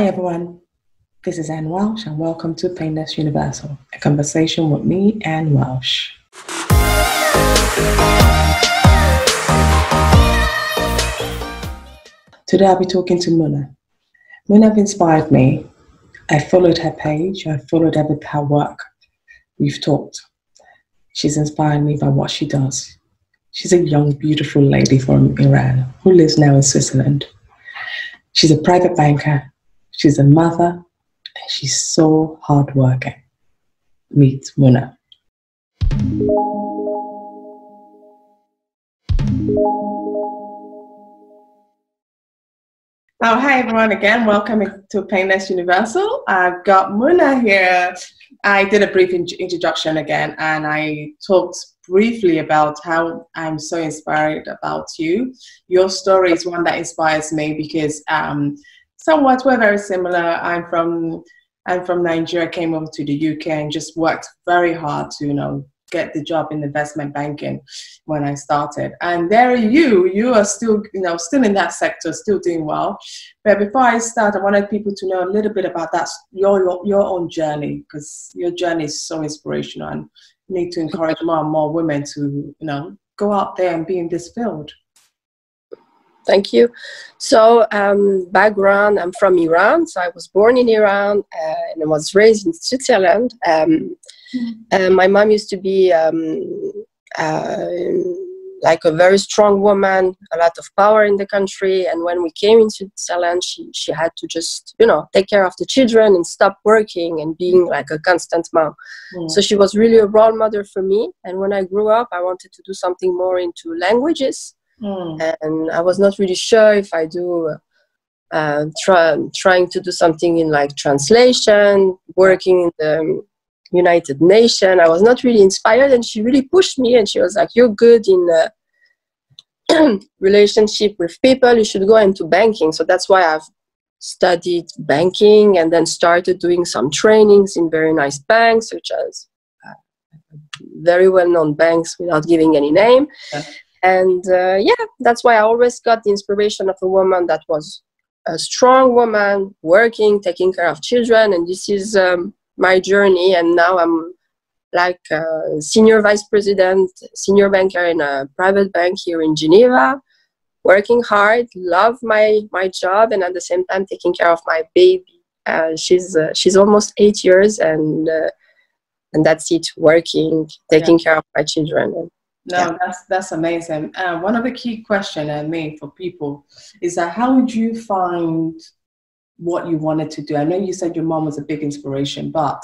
Hi everyone, this is Anne Welsh and welcome to Painless Universal, a conversation with me, Anne Welsh. Today I'll be talking to Mona. Mona inspired me. I followed her page, I followed her her work. We've talked. She's inspired me by what she does. She's a young, beautiful lady from Iran who lives now in Switzerland. She's a private banker, she's a mother, and she's so hardworking. Meet Mona. Oh, hi everyone again. Welcome to Painless Universal. I've got Mona here. I did a brief in- introduction again and I talked briefly about how I'm so inspired about you. Your story is one that inspires me because um, somewhat we're very similar. I'm from I'm from Nigeria, came over to the UK and just worked very hard to, you know, get the job in investment banking when I started. And there you, you are still, you know, still in that sector, still doing well. But before I start, I wanted people to know a little bit about that, your, your, your own journey, because your journey is so inspirational and need to encourage more and more women to, you know, go out there and be in this field. Thank you. So, um, background I'm from Iran. So, I was born in Iran uh, and I was raised in Switzerland. Um, mm-hmm. my mom used to be um, uh, like a very strong woman, a lot of power in the country. And when we came into Switzerland, she, she had to just, you know, take care of the children and stop working and being like a constant mom. Mm. So she was really a role model for me. And when I grew up, I wanted to do something more into languages. Mm. And I was not really sure if I do uh, try, trying to do something in like translation, working in the United Nations. I was not really inspired, and she really pushed me. And she was like, "You're good in uh, relationship with people. You should go into banking." So that's why I've studied banking and then started doing some trainings in very nice banks, such as uh, very well-known banks, without giving any name. Yeah. And uh, yeah, that's why I always got the inspiration of a woman that was a strong woman, working, taking care of children, and this is. Um, my journey and now i'm like a senior vice president senior banker in a private bank here in geneva working hard love my my job and at the same time taking care of my baby uh, she's uh, she's almost eight years and uh, and that's it working taking yeah. care of my children no yeah. that's that's amazing uh, one of the key questions i made for people is that how would you find what you wanted to do? I know you said your mom was a big inspiration, but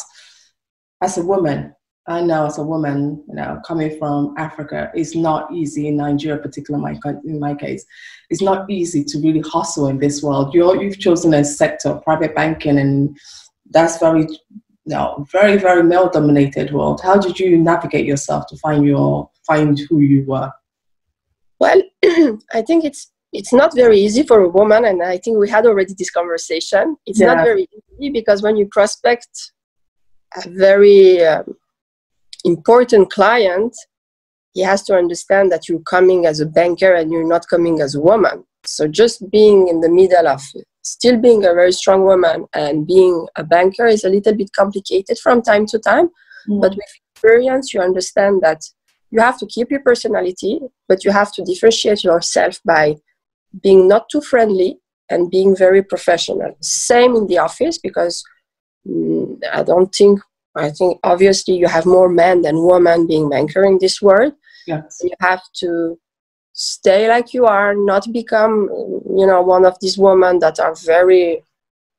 as a woman, I know as a woman, you know, coming from Africa, it's not easy in Nigeria, particularly in my, in my case. It's not easy to really hustle in this world. You're, you've chosen a sector, private banking, and that's very, you know, very, very male-dominated world. How did you navigate yourself to find your find who you were? Well, I think it's it's not very easy for a woman and i think we had already this conversation it's yeah. not very easy because when you prospect a very um, important client he has to understand that you're coming as a banker and you're not coming as a woman so just being in the middle of still being a very strong woman and being a banker is a little bit complicated from time to time mm. but with experience you understand that you have to keep your personality but you have to differentiate yourself by being not too friendly and being very professional. Same in the office because mm, I don't think I think obviously you have more men than women being banker in this world. Yes. You have to stay like you are, not become you know one of these women that are very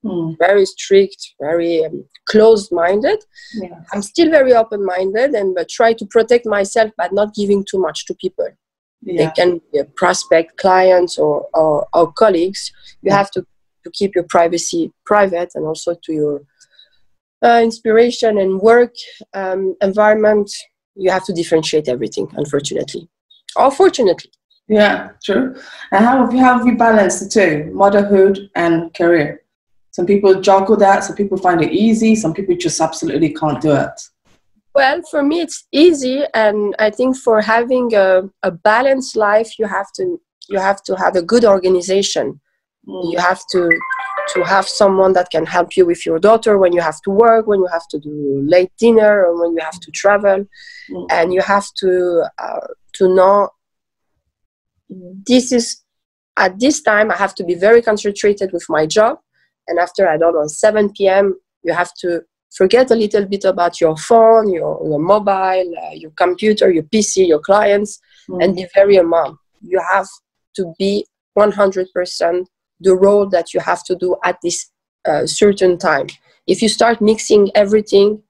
mm. very strict, very um, closed-minded. Yes. I'm still very open-minded and but try to protect myself by not giving too much to people yeah. they can be a prospect clients or, or, or colleagues you have to, to keep your privacy private and also to your uh, inspiration and work um, environment you have to differentiate everything unfortunately or fortunately yeah true and how have you, how have you balanced the two motherhood and career some people juggle that some people find it easy some people just absolutely can't do it well, for me, it's easy, and I think for having a, a balanced life, you have to you have to have a good organization. Mm. You have to to have someone that can help you with your daughter when you have to work, when you have to do late dinner, or when you have to travel, mm. and you have to uh, to know this is at this time I have to be very concentrated with my job, and after I don't know 7 p.m. you have to forget a little bit about your phone, your, your mobile, uh, your computer, your PC, your clients, mm. and be very a mom. You have to be 100% the role that you have to do at this uh, certain time. If you start mixing everything,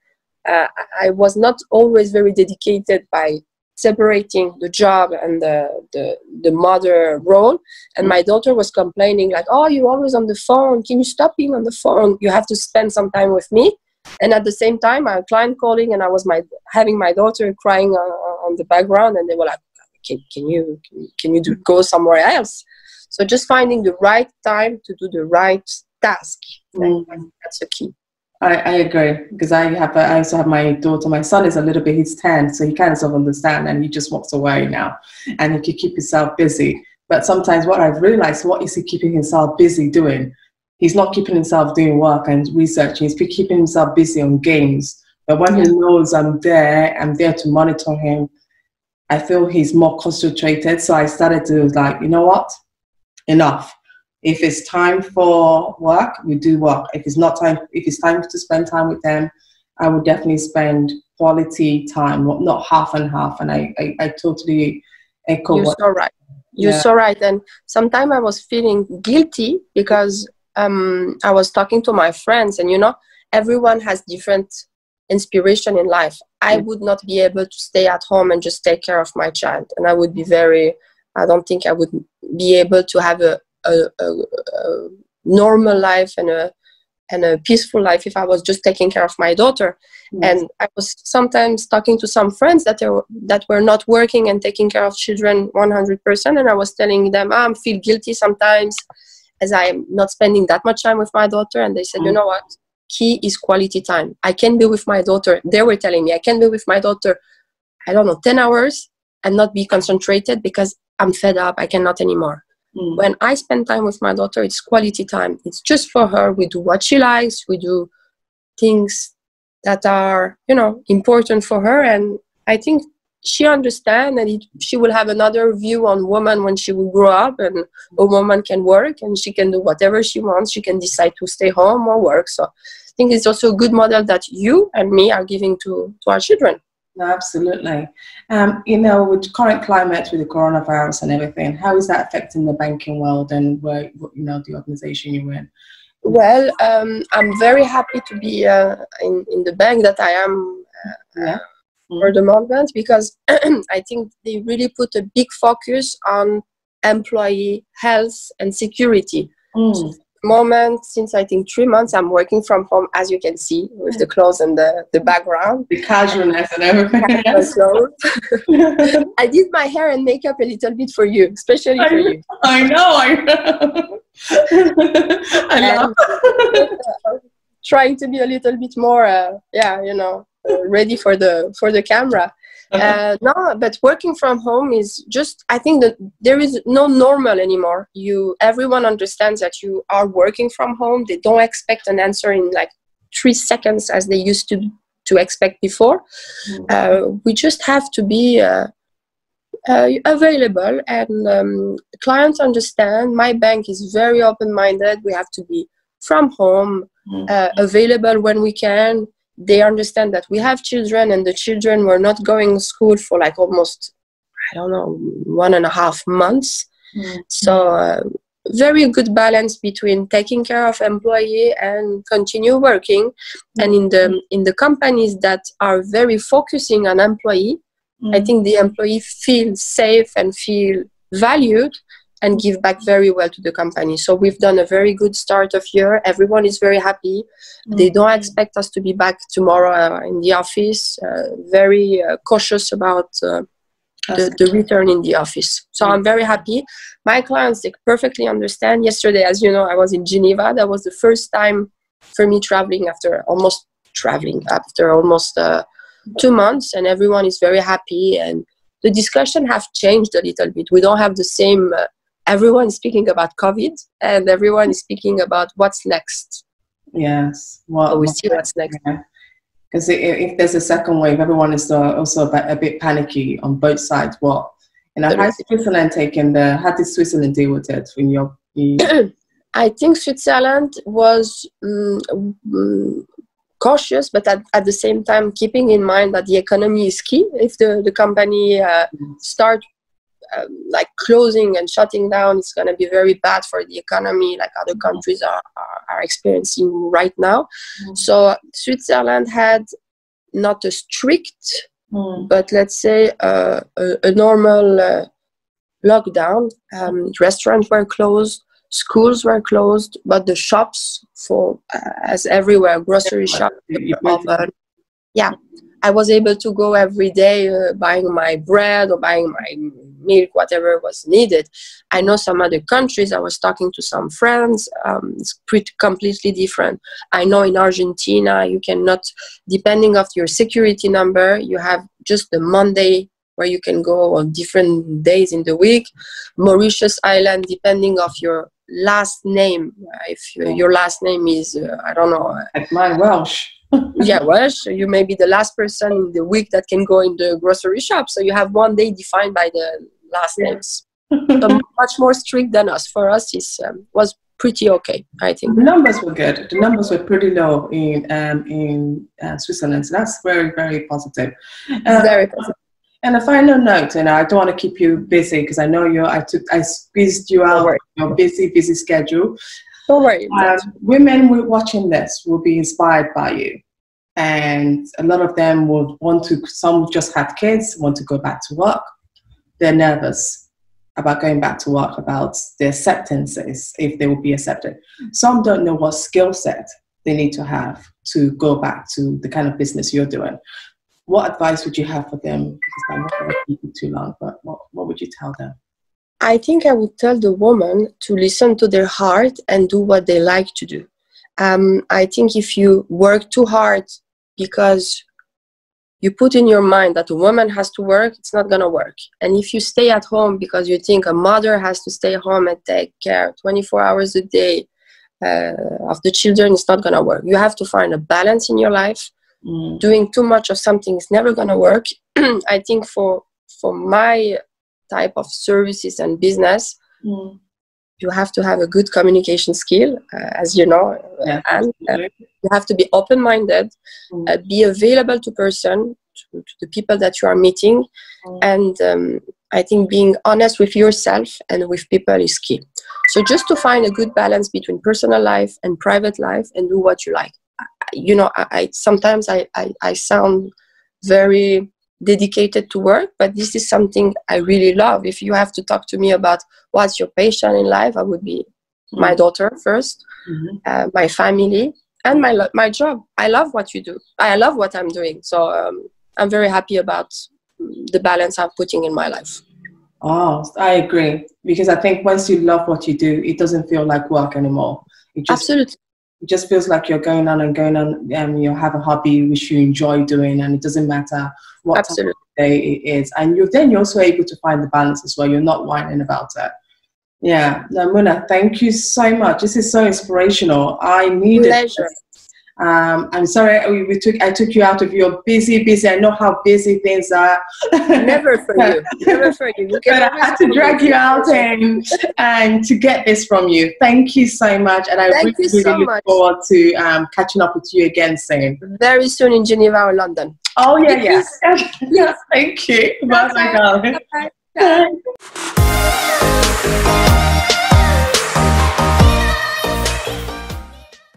uh, I was not always very dedicated by separating the job and the, the, the mother role. And my daughter was complaining like, oh, you're always on the phone. Can you stop being on the phone? You have to spend some time with me. And at the same time, I had a client calling and I was my, having my daughter crying on, on the background and they were like, can, can you, can, can you do, go somewhere else? So just finding the right time to do the right task. Mm-hmm. That's the key. I, I agree because I have I also have my daughter. My son is a little bit he's ten, so he kind of sort of understand, and he just walks away now, and he can keep himself busy. But sometimes what I've realized, what is he keeping himself busy doing? He's not keeping himself doing work and researching. He's keeping himself busy on games. But when he knows I'm there, I'm there to monitor him. I feel he's more concentrated. So I started to like, you know what? enough. If it's time for work, we do work. If it's not time, if it's time to spend time with them, I would definitely spend quality time, not half and half. And I, I, I totally echo. You're what, so right. You're yeah. so right. And sometimes I was feeling guilty because um, I was talking to my friends, and you know, everyone has different inspiration in life. I would not be able to stay at home and just take care of my child, and I would be very I don't think I would be able to have a, a, a, a normal life and a and a peaceful life if I was just taking care of my daughter. Yes. And I was sometimes talking to some friends that are, that were not working and taking care of children 100%, and I was telling them, oh, I feel guilty sometimes as I'm not spending that much time with my daughter. And they said, mm. you know what? Key is quality time. I can be with my daughter. They were telling me I can be with my daughter. I don't know, 10 hours and not be concentrated because I'm fed up, I cannot anymore. Mm. When I spend time with my daughter, it's quality time. It's just for her. We do what she likes, we do things that are, you know, important for her. And I think she understands and it, she will have another view on woman when she will grow up and a woman can work and she can do whatever she wants. She can decide to stay home or work. So I think it's also a good model that you and me are giving to, to our children. No, absolutely. Um, you know, with current climate with the coronavirus and everything, how is that affecting the banking world and where you know the organization you're in? Well, um, I'm very happy to be uh, in in the bank that I am uh, yeah. mm-hmm. for the moment because I think they really put a big focus on employee health and security. Mm moment since i think three months i'm working from home as you can see with the clothes and the, the background. The casualness and everything. I did my hair and makeup a little bit for you especially I, for you. I know i know. I love uh, trying to be a little bit more uh, yeah you know ready for the for the camera uh, no but working from home is just i think that there is no normal anymore. You everyone understands that you are working from home. They don't expect an answer in like three seconds as they used to to expect before. Mm-hmm. uh, we just have to be uh, uh, available and um, clients understand. My bank is very open-minded. We have to be from home mm-hmm. available when we can they understand that we have children and the children were not going to school for like almost i don't know one and a half months mm-hmm. so uh, very good balance between taking care of employee and continue working mm-hmm. and in the in the companies that are very focusing on employee mm-hmm. i think the employee feel safe and feel valued and give back very well to the company. So we've done a very good start of year. Everyone is very happy. Mm-hmm. They don't expect us to be back tomorrow uh, in the office. Uh, very uh, cautious about uh, the, the, return in the office. So mm-hmm. I'm very happy. My clients they perfectly understand. Yesterday, as you know, I was in Geneva. That was the first time for me traveling after almost traveling after almost uh, two months, and everyone is very happy and the discussion have changed a little bit. We don't have the same uh, everyone is speaking about COVID and everyone is speaking about what's next. Yes. Well, so we see what's next. Because if, if, there's a second wave, everyone is also a bit, panicky on both sides. What you know, how did Switzerland taken the? How did Switzerland deal with it when you're? You... I think Switzerland was um, cautious, but at, at the same time keeping in mind that the economy is key. If the the company uh, mm. start um, like closing and shutting down, it's going to be very bad for the economy, like other mm-hmm. countries are, are, are experiencing right now. Mm-hmm. So Switzerland had not a strict, mm. but let's say uh, a, a, normal uh, lockdown. Um, restaurants were closed, schools were closed, but the shops, for uh, as everywhere, grocery shops, yeah, I was able to go every day uh, buying my bread or buying my milk, whatever was needed. I know some other countries. I was talking to some friends. Um, it's pretty completely different. I know in Argentina you cannot, depending of your security number, you have just the Monday where you can go on different days in the week. Mauritius Island, depending of your last name, if your last name is uh, I don't know, like mine Welsh yeah, well, so you may be the last person in the week that can go in the grocery shop. So you have one day defined by the last yeah. names. much more strict than us. For us, it um, was pretty okay, I think. The numbers were good. The numbers were pretty low in um, in uh, Switzerland. So that's very, very positive. Uh, very positive. And a final note, and I don't want to keep you busy because I know you. I took I squeezed you out your busy, busy schedule. Don't worry. Um, women watching this will be inspired by you. And a lot of them will want to, some just had kids, want to go back to work. They're nervous about going back to work, about the acceptances, if they will be accepted. Some don't know what skill set they need to have to go back to the kind of business you're doing. What advice would you have for them? Because I'm not going to keep it too long, but what, what would you tell them? I think I would tell the woman to listen to their heart and do what they like to do. Um, I think if you work too hard because you put in your mind that a woman has to work, it's not going to work. And if you stay at home because you think a mother has to stay home and take care 24 hours a day uh, of the children, it's not going to work. You have to find a balance in your life. Mm. Doing too much of something is never going to work. I think for for my type of services and business, mm. You have to have a good communication skill, uh, as you know, yeah, and uh, you have to be open-minded, mm. uh, be available to person, to, to, the people that you are meeting, mm. and um, I think being honest with yourself and with people is key. So just to find a good balance between personal life and private life, and do what you like. You know, I, I sometimes I, I, I sound very dedicated to work, but this is something I really love. If you have to talk to me about what's your passion in life, I would be mm-hmm. my daughter 1st mm-hmm. uh, my family, and my lo- my job. I love what you do. I love what I'm doing. So um, I'm very happy about the balance I'm putting in my life. Oh, I agree because I think once you love what you do, it doesn't feel like work anymore. It just, Absolutely. It just feels like you're going on and going on, and um, you have a hobby which you enjoy doing, and it doesn't matter what Absolutely. day it is. And you're then you're also able to find the balance as well. You're not whining about it. Yeah, no, Mona, thank you so much. This is so inspirational. I need Pleasure. Um, I'm sorry we, we, took I took you out of your busy, busy. I know how busy things are. Never for you. Never for you. you but I had to drag you out and and to get this from you. Thank you so much, and I Thank really, really so look much. forward to um, catching up with you again soon. Very soon in Geneva or London. Oh yeah, yes, yes. Thank you. Bye, bye, darling. Bye.